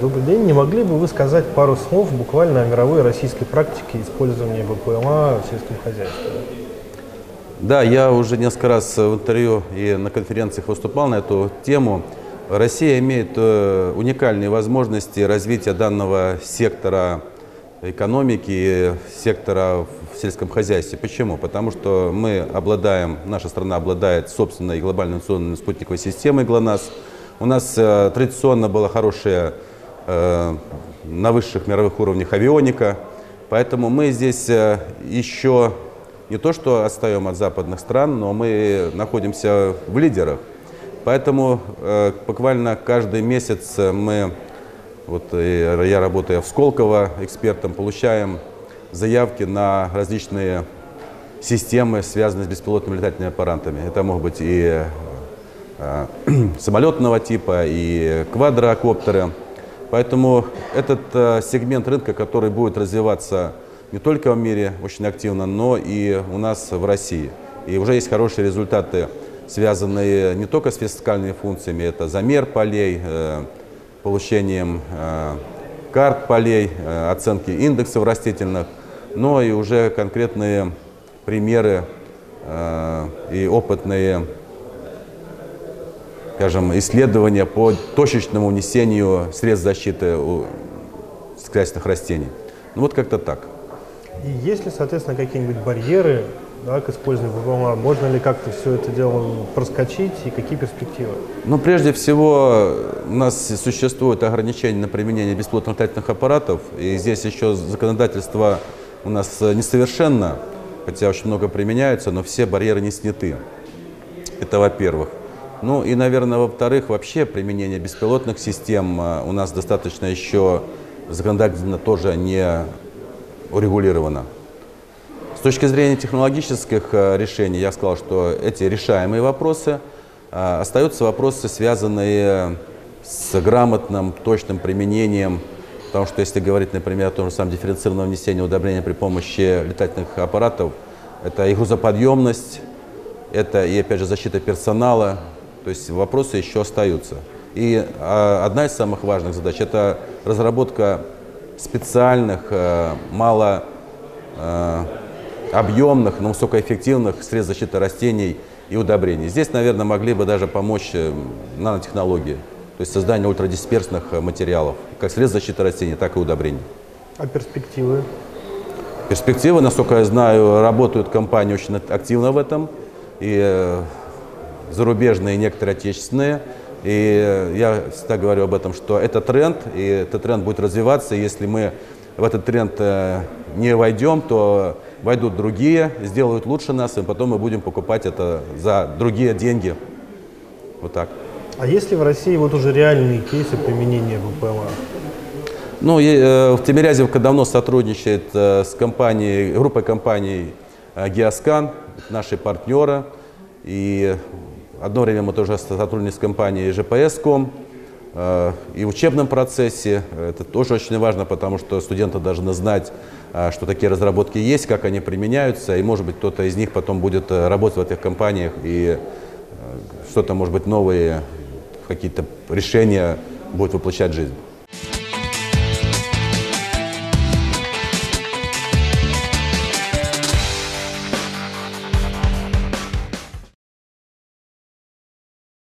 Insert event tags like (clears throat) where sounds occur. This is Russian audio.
Добрый день. Не могли бы вы сказать пару слов буквально о мировой российской практике использования БПЛА в сельском хозяйстве? Да, я уже несколько раз в интервью и на конференциях выступал на эту тему. Россия имеет э, уникальные возможности развития данного сектора экономики, сектора в сельском хозяйстве. Почему? Потому что мы обладаем, наша страна обладает собственной глобальной национальной спутниковой системой ГЛОНАСС. У нас э, традиционно была хорошая на высших мировых уровнях авионика, поэтому мы здесь еще не то что отстаем от западных стран, но мы находимся в лидерах. Поэтому э, буквально каждый месяц мы, вот э, я работаю в Сколково экспертом, получаем заявки на различные системы, связанные с беспилотными летательными аппаратами. Это могут быть и э, (clears throat) самолетного типа, и квадрокоптеры. Поэтому этот э, сегмент рынка, который будет развиваться не только в мире очень активно, но и у нас в России. И уже есть хорошие результаты, связанные не только с фискальными функциями, это замер полей, э, получением э, карт полей, э, оценки индексов растительных, но и уже конкретные примеры и опытные скажем, исследования по точечному внесению средств защиты у сельскохозяйственных растений. Ну вот как-то так. И есть ли, соответственно, какие-нибудь барьеры да, к использованию БПЛА? Можно ли как-то все это дело проскочить и какие перспективы? Ну, прежде всего, у нас существует ограничение на применение бесплатных летательных аппаратов, и здесь еще законодательство у нас несовершенно, хотя очень много применяются, но все барьеры не сняты. Это во-первых. Ну и, наверное, во-вторых, вообще применение беспилотных систем а, у нас достаточно еще законодательно тоже не урегулировано. С точки зрения технологических э, решений, я сказал, что эти решаемые вопросы. Э, остаются вопросы, связанные с грамотным, точным применением. Потому что если говорить, например, о том же самом дифференцированном внесении удобрения при помощи летательных аппаратов, это и грузоподъемность, это и, опять же, защита персонала. То есть вопросы еще остаются. И э, одна из самых важных задач – это разработка специальных, э, мало э, объемных, но высокоэффективных средств защиты растений и удобрений. Здесь, наверное, могли бы даже помочь э, нанотехнологии, то есть создание ультрадисперсных материалов, как средств защиты растений, так и удобрений. А перспективы? Перспективы, насколько я знаю, работают компании очень активно в этом, и зарубежные, и некоторые отечественные. И я всегда говорю об этом, что это тренд, и этот тренд будет развиваться. Если мы в этот тренд э, не войдем, то войдут другие, сделают лучше нас, и потом мы будем покупать это за другие деньги. Вот так. А есть ли в России вот уже реальные кейсы применения БПЛА? Ну, э, в Тимирязевка давно сотрудничает э, с компанией, группой компаний Геоскан, наши партнеры. И Одно время мы тоже сотрудничали с компанией GPS.com э, и в учебном процессе. Это тоже очень важно, потому что студенты должны знать, э, что такие разработки есть, как они применяются, и, может быть, кто-то из них потом будет э, работать в этих компаниях и что-то, может быть, новые какие-то решения будет воплощать жизнь.